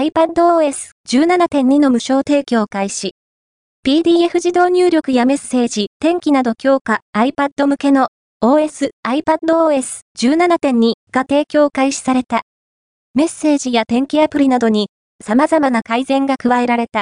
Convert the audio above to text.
iPadOS 17.2の無償提供開始。PDF 自動入力やメッセージ、天気など強化 iPad 向けの OS iPadOS 17.2が提供開始された。メッセージや天気アプリなどに様々な改善が加えられた。